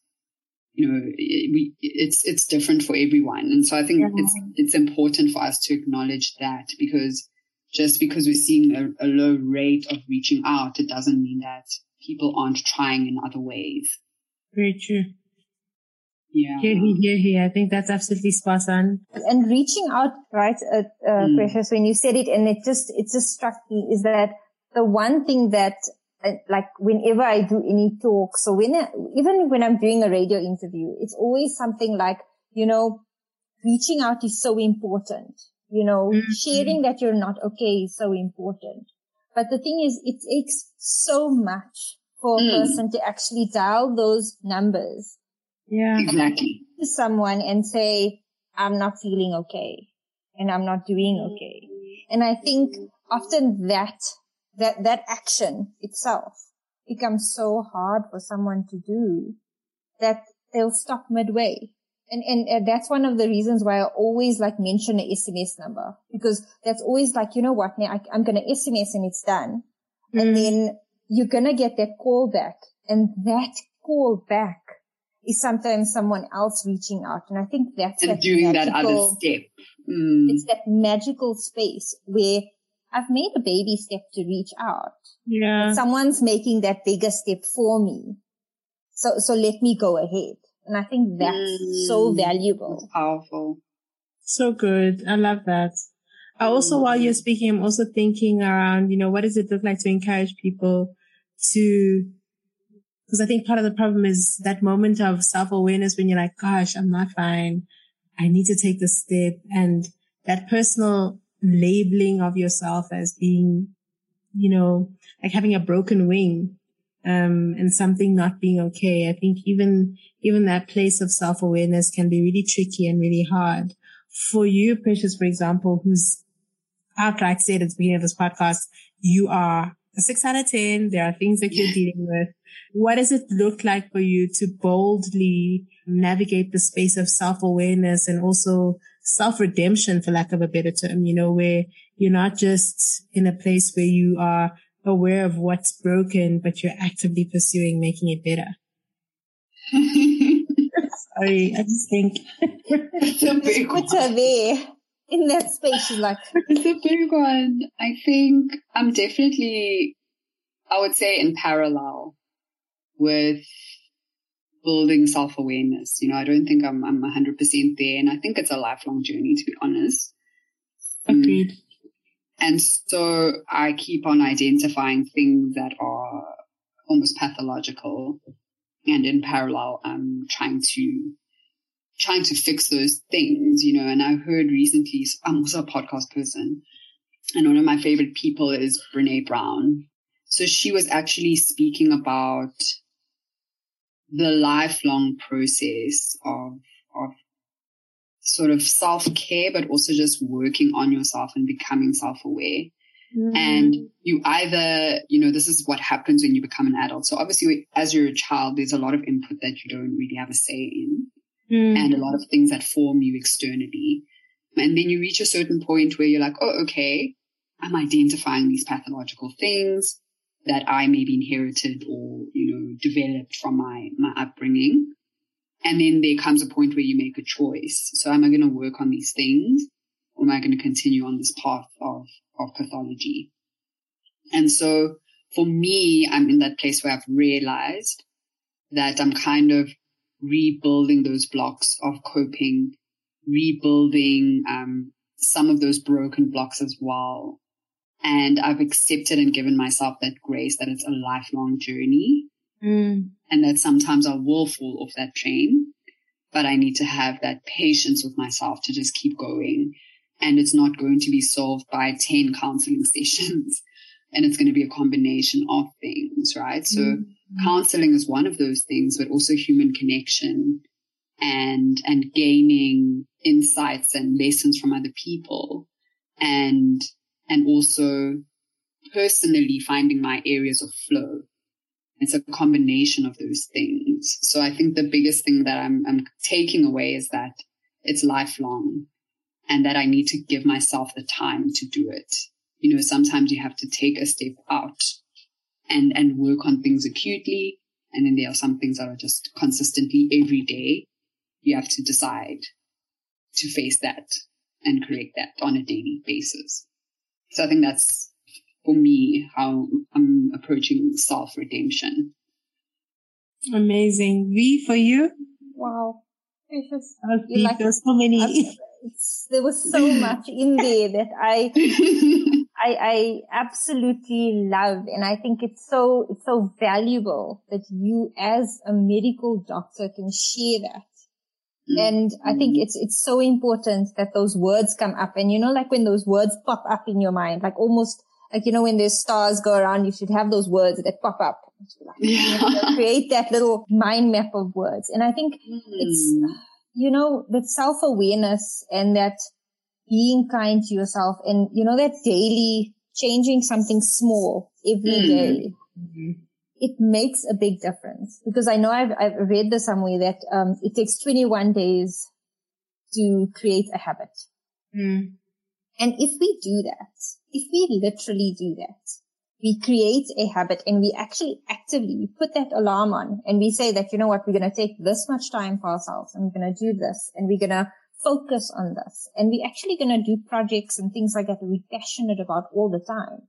You know, it, we, it's, it's different for everyone. And so I think yeah. it's, it's important for us to acknowledge that because just because we're seeing a, a low rate of reaching out, it doesn't mean that people aren't trying in other ways. Very true. Yeah. Here, here, here. I think that's absolutely spot on. And reaching out, right, uh, uh, mm. Precious, when you said it, and it just, it just struck me is that the one thing that, uh, like, whenever I do any talk, so when, even when I'm doing a radio interview, it's always something like, you know, reaching out is so important. You know, mm-hmm. sharing that you're not okay is so important. But the thing is, it takes so much for mm. a person to actually dial those numbers. Yeah. Exactly. To someone and say, I'm not feeling okay and I'm not doing okay. And I think often that, that, that action itself becomes so hard for someone to do that they'll stop midway. And, and, and that's one of the reasons why I always like mention an SMS number because that's always like, you know what, now I, am going to SMS and it's done. Mm. And then you're going to get that call back and that call back is sometimes someone else reaching out. And I think that's and that doing magical, that other step. Mm. It's that magical space where I've made a baby step to reach out. Yeah. Someone's making that bigger step for me. So, so let me go ahead. And I think that's mm, so valuable. That's powerful. So good. I love that. I also, while you're speaking, I'm also thinking around, you know, what does it look like to encourage people to, because I think part of the problem is that moment of self awareness when you're like, gosh, I'm not fine. I need to take the step and that personal labeling of yourself as being, you know, like having a broken wing, um, and something not being okay. I think even, even that place of self awareness can be really tricky and really hard. For you, Precious, for example, who's after I said at the beginning of this podcast, you are a six out of 10. There are things that you're dealing with. What does it look like for you to boldly navigate the space of self awareness and also self redemption, for lack of a better term, you know, where you're not just in a place where you are aware of what's broken, but you're actively pursuing making it better. Sorry, I just think it's a big one. there in that space. She's like, it's a big one. I think I'm definitely, I would say, in parallel with building self awareness. You know, I don't think I'm I'm 100 percent there, and I think it's a lifelong journey to be honest. Agreed. Um, and so I keep on identifying things that are almost pathological, and in parallel, I'm trying to trying to fix those things. You know, and I heard recently, I'm also a podcast person, and one of my favorite people is Brene Brown. So she was actually speaking about the lifelong process of, of sort of self care, but also just working on yourself and becoming self aware. Mm. And you either, you know, this is what happens when you become an adult. So obviously, as you're a child, there's a lot of input that you don't really have a say in mm. and a lot of things that form you externally. And then you reach a certain point where you're like, oh, okay, I'm identifying these pathological things that I maybe inherited or, you know, developed from my, my upbringing. And then there comes a point where you make a choice. So am I going to work on these things or am I going to continue on this path of, of pathology? And so for me, I'm in that place where I've realized that I'm kind of rebuilding those blocks of coping, rebuilding, um, some of those broken blocks as well and I've accepted and given myself that grace that it's a lifelong journey. Mm. And that sometimes I will fall off that train, but I need to have that patience with myself to just keep going. And it's not going to be solved by 10 counseling sessions. And it's going to be a combination of things, right? So mm. counseling is one of those things, but also human connection and, and gaining insights and lessons from other people and and also personally finding my areas of flow. It's a combination of those things. So I think the biggest thing that I'm, I'm taking away is that it's lifelong and that I need to give myself the time to do it. You know, sometimes you have to take a step out and, and work on things acutely. And then there are some things that are just consistently every day. You have to decide to face that and create that on a daily basis. So I think that's for me how I'm approaching self redemption. Amazing. V for you? Wow. It's just, you like, there's so many. there was so much in there that I, I, I absolutely love. And I think it's so, it's so valuable that you as a medical doctor can share that Mm-hmm. And I think it's, it's so important that those words come up. And you know, like when those words pop up in your mind, like almost like, you know, when there's stars go around, you should have those words that pop up. Like, yeah. create that little mind map of words. And I think mm. it's, you know, that self awareness and that being kind to yourself and, you know, that daily changing something small every mm. day. Mm-hmm it makes a big difference because I know I've, I've read this somewhere that um, it takes 21 days to create a habit. Mm. And if we do that, if we literally do that, we create a habit and we actually actively we put that alarm on and we say that, you know what, we're going to take this much time for ourselves and we're going to do this and we're going to focus on this. And we're actually going to do projects and things like that that we're passionate about all the time.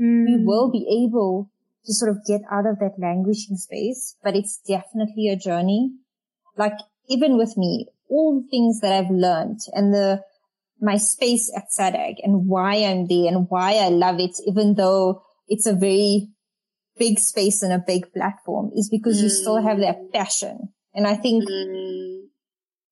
Mm. We will be able to sort of get out of that languishing space, but it's definitely a journey. Like even with me, all the things that I've learned and the, my space at SADAG and why I'm there and why I love it, even though it's a very big space and a big platform is because mm. you still have that mm. passion. And I think mm.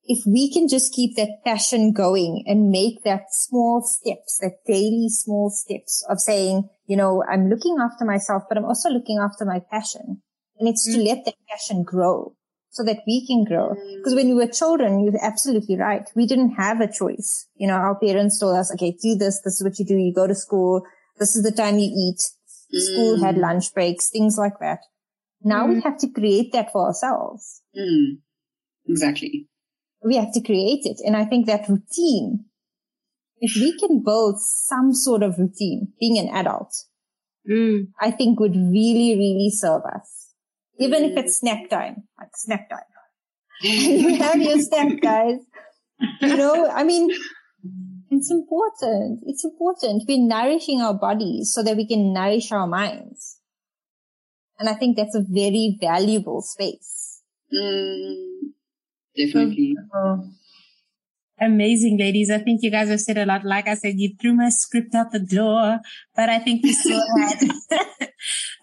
if we can just keep that passion going and make that small steps, that daily small steps of saying, you know, I'm looking after myself, but I'm also looking after my passion. And it's mm. to let that passion grow so that we can grow. Because mm. when we were children, you're absolutely right. We didn't have a choice. You know, our parents told us, okay, do this. This is what you do. You go to school. This is the time you eat. School had mm. lunch breaks, things like that. Now mm. we have to create that for ourselves. Mm. Exactly. We have to create it. And I think that routine, if we can build some sort of routine, being an adult, mm. I think would really, really serve us. Even if it's snack time, like snack time. you have your snack, guys. You know, I mean, it's important. It's important. We're nourishing our bodies so that we can nourish our minds. And I think that's a very valuable space. Mm, definitely. Amazing, ladies. I think you guys have said a lot. Like I said, you threw my script out the door, but I think we still had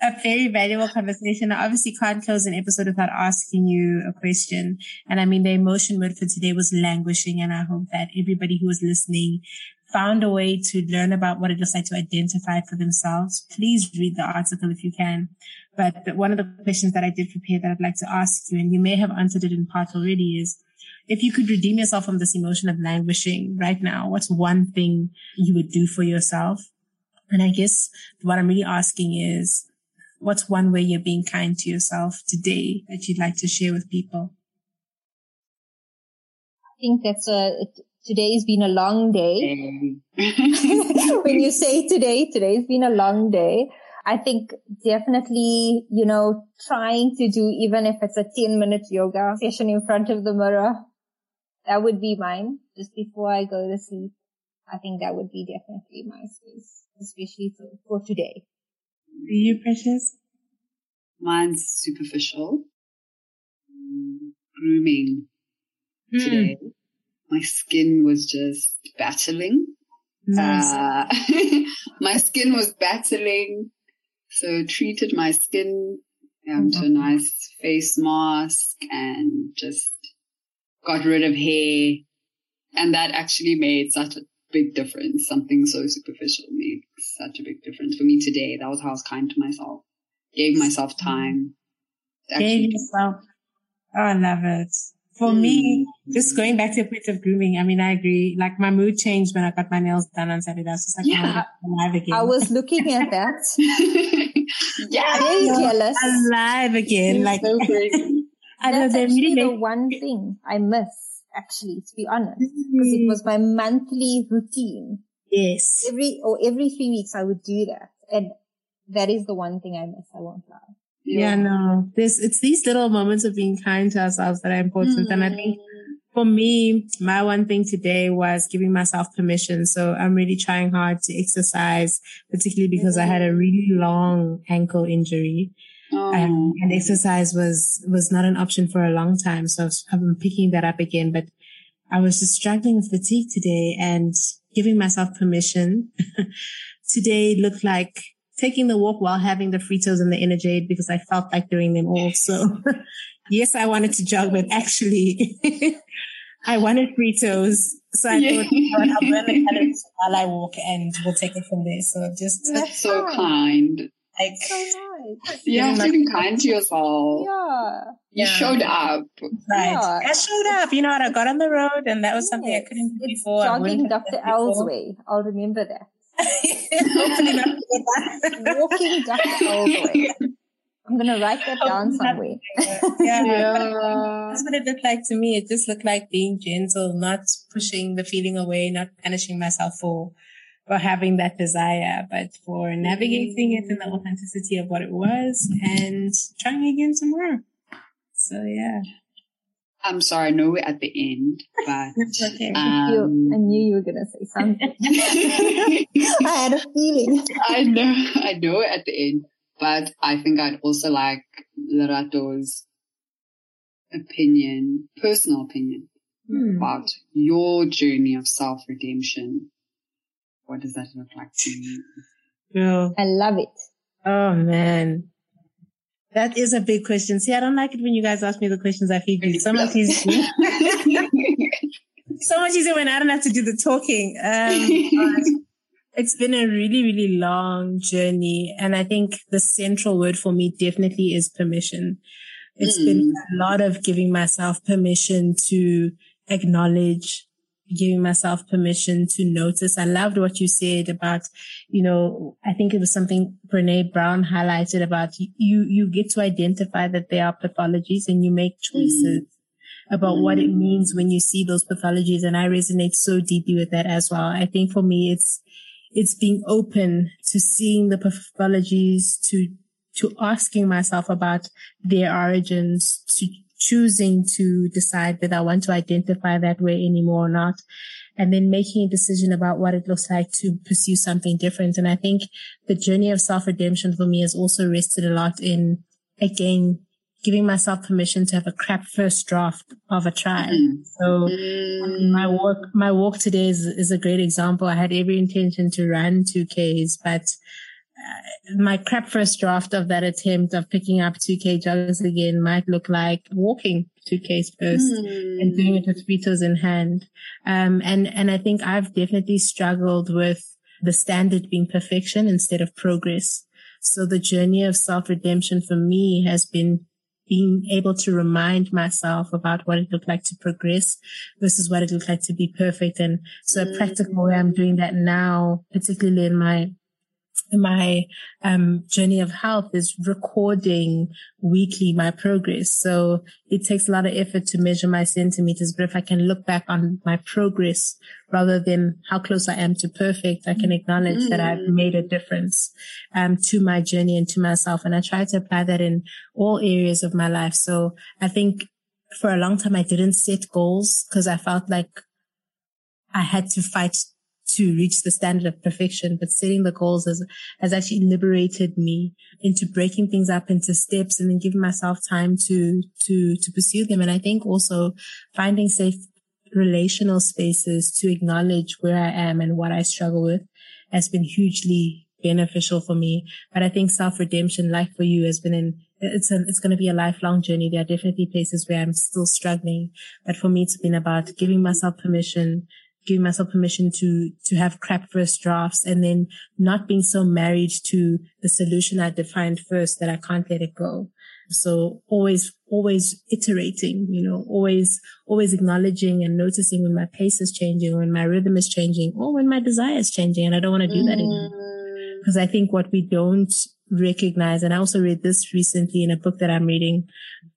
a very valuable conversation. I obviously can't close an episode without asking you a question. And I mean, the emotion word for today was languishing. And I hope that everybody who was listening found a way to learn about what it looks like to identify for themselves. Please read the article if you can. But one of the questions that I did prepare that I'd like to ask you, and you may have answered it in part already is, if you could redeem yourself from this emotion of languishing right now, what's one thing you would do for yourself? And I guess what I'm really asking is, what's one way you're being kind to yourself today that you'd like to share with people? I think that's a, today's been a long day. when you say today, today's been a long day. I think definitely, you know, trying to do, even if it's a 10 minute yoga session in front of the mirror, that would be mine just before I go to sleep. I think that would be definitely my space, especially for, for today. Are you precious? Mine's superficial. Grooming hmm. today. My skin was just battling. Nice. Uh, my skin was battling. So treated my skin um, to a mm-hmm. nice face mask and just got rid of hair. And that actually made such a big difference. Something so superficial made such a big difference for me today. That was how I was kind to myself. Gave myself time. Gave yourself. Oh, I love it. For mm. me, just going back to the point of grooming, I mean, I agree. Like my mood changed when I got my nails done on Saturday. I was just like, yeah. alive again. I was looking at that. yeah. Very jealous. Alive again. like, so I That's know, actually the one thing I miss, actually, to be honest, because it was my monthly routine. Yes. Every, or every three weeks I would do that. And that is the one thing I miss. I won't lie. Yeah, yeah no, this, it's these little moments of being kind to ourselves that are important. Mm. And I think for me, my one thing today was giving myself permission. So I'm really trying hard to exercise, particularly because mm. I had a really long ankle injury. Um, and exercise was, was not an option for a long time. So I've been picking that up again, but I was just struggling with fatigue today and giving myself permission. today looked like taking the walk while having the Fritos and the Energade because I felt like doing them all. So yes, I wanted to jog, but actually I wanted Fritos. So I yeah. thought, I'll burn the calories while I walk and we'll take it from there. So just. That's so kind. Like, so nice. You have to be kind to yourself. Yeah. You yeah. showed up. Right. Yeah. I showed up. You know what? I got on the road and that was something yes. I couldn't do it's before. Jogging Dr. L's way. I'll remember that. Hopefully not Walking Dr. L's way. I'm gonna write that down somewhere. yeah. yeah. That's what it looked like to me. It just looked like being gentle, not pushing the feeling away, not punishing myself for for having that desire, but for navigating it in the authenticity of what it was and trying again tomorrow. So yeah. I'm sorry, I know we're at the end, but okay. Um, I knew you were gonna say something. I had a feeling. I know, I know we're at the end, but I think I'd also like Lerato's opinion, personal opinion hmm. about your journey of self redemption. What does that look like to you? Girl. I love it. Oh man. That is a big question. See, I don't like it when you guys ask me the questions I feed you. So much easier. so much easier when I don't have to do the talking. Um, it's been a really, really long journey. And I think the central word for me definitely is permission. It's mm. been a lot of giving myself permission to acknowledge giving myself permission to notice. I loved what you said about, you know, I think it was something Brene Brown highlighted about you, you get to identify that there are pathologies and you make choices. Mm. About mm. what it means when you see those pathologies. And I resonate so deeply with that as well. I think for me, it's, it's being open to seeing the pathologies, to, to asking myself about their origins, to choosing to decide whether I want to identify that way anymore or not. And then making a decision about what it looks like to pursue something different. And I think the journey of self redemption for me has also rested a lot in, again, giving myself permission to have a crap first draft of a try. Mm. So mm. my walk, my walk today is, is a great example. I had every intention to run two Ks, but my crap first draft of that attempt of picking up 2K joggers again might look like walking 2Ks first mm. and doing it with Fritos in hand. Um, and, and I think I've definitely struggled with the standard being perfection instead of progress. So the journey of self redemption for me has been being able to remind myself about what it looked like to progress versus what it looked like to be perfect. And so a practical way I'm doing that now, particularly in my my um, journey of health is recording weekly my progress. So it takes a lot of effort to measure my centimeters, but if I can look back on my progress rather than how close I am to perfect, I can acknowledge mm. that I've mm. made a difference um, to my journey and to myself. And I try to apply that in all areas of my life. So I think for a long time I didn't set goals because I felt like I had to fight to reach the standard of perfection, but setting the goals has, has actually liberated me into breaking things up into steps and then giving myself time to, to, to pursue them. And I think also finding safe relational spaces to acknowledge where I am and what I struggle with has been hugely beneficial for me. But I think self redemption, like for you, has been in, it's a, it's going to be a lifelong journey. There are definitely places where I'm still struggling, but for me, it's been about giving myself permission giving myself permission to, to have crap first drafts and then not being so married to the solution I defined first that I can't let it go. So always, always iterating, you know, always, always acknowledging and noticing when my pace is changing, when my rhythm is changing, or when my desire is changing. And I don't want to do that anymore. Because mm. I think what we don't recognize, and I also read this recently in a book that I'm reading,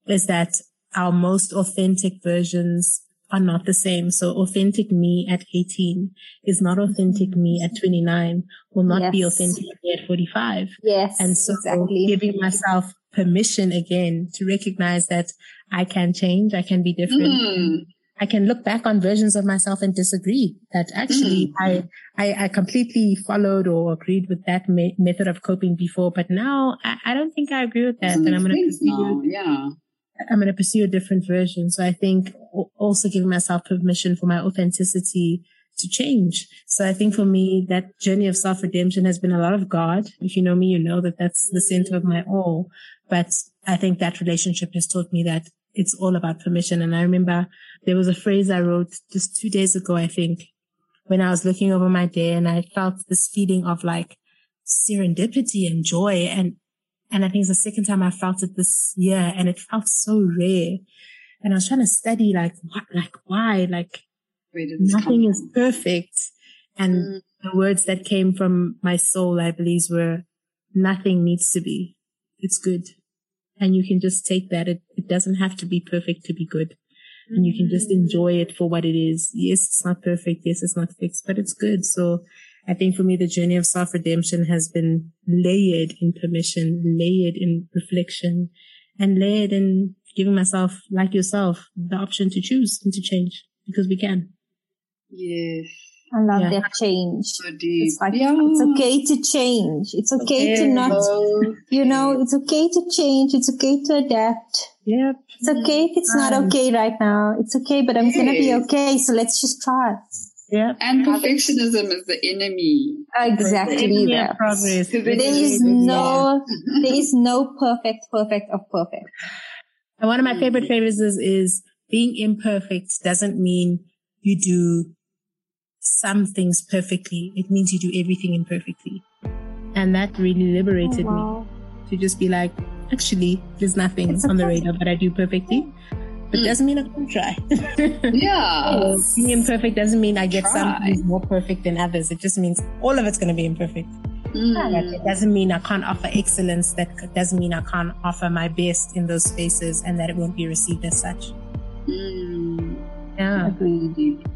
is that our most authentic versions are not the same. So authentic me at 18 is not authentic me at 29, will not yes. be authentic me at 45. Yes. And so exactly. giving myself permission again to recognize that I can change, I can be different. Mm. I can look back on versions of myself and disagree that actually mm. I, I, I, completely followed or agreed with that me- method of coping before, but now I, I, don't think I agree with that. And I'm going to yeah. I'm going to pursue a different version. So I think also giving myself permission for my authenticity to change. So I think for me, that journey of self redemption has been a lot of God. If you know me, you know that that's the center of my all. But I think that relationship has taught me that it's all about permission. And I remember there was a phrase I wrote just two days ago, I think, when I was looking over my day and I felt this feeling of like serendipity and joy. And and I think it's the second time I felt it this year and it felt so rare. And I was trying to study like, what, like why, like nothing is perfect. And mm. the words that came from my soul, I believe were nothing needs to be. It's good. And you can just take that. It, it doesn't have to be perfect to be good. And you can just mm. enjoy it for what it is. Yes, it's not perfect. Yes, it's not fixed, but it's good. So I think for me, the journey of self redemption has been layered in permission, layered in reflection, and layered in giving myself, like yourself, the option to choose and to change because we can. Yes. I love yeah. that change. So deep. It's like, yeah. it's okay to change. It's okay, okay. to not, you know, it's okay to change. It's okay to adapt. Yep. It's okay if it's not okay right now. It's okay, but I'm yes. going to be okay. So let's just try. Yeah. And perfectionism is the enemy. Exactly that. Progress. There is no, there is no perfect, perfect of perfect. And one of my mm. favorite phrases is being imperfect doesn't mean you do some things perfectly. It means you do everything imperfectly. And that really liberated oh, wow. me to just be like, actually, there's nothing on the radar that I do perfectly. But mm. doesn't mean I can't try. yeah. being imperfect doesn't mean I get try. some more perfect than others. It just means all of it's going to be imperfect. Mm. it doesn't mean I can't offer excellence. That doesn't mean I can't offer my best in those spaces and that it won't be received as such. Mm. Yeah. Agreed.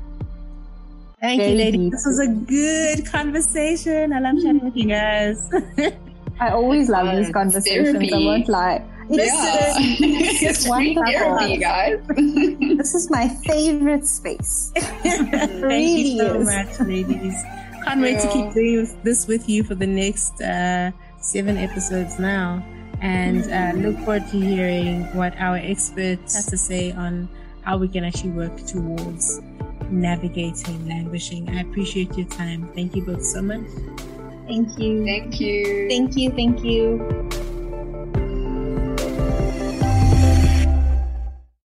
Thank Very you, ladies. Deep. This was a good conversation. I love chatting with you guys. I always love these conversations. Therapy. I won't lie. It's, yeah. it's one therapy, guys. this is my favorite space. Thank really you so is. much, ladies. Can't wait to keep doing this with you for the next uh, seven episodes now. And uh, look forward to hearing what our experts have to say on how we can actually work towards navigating languishing. I appreciate your time. Thank you both so much. Thank you. Thank you. Thank you. Thank you.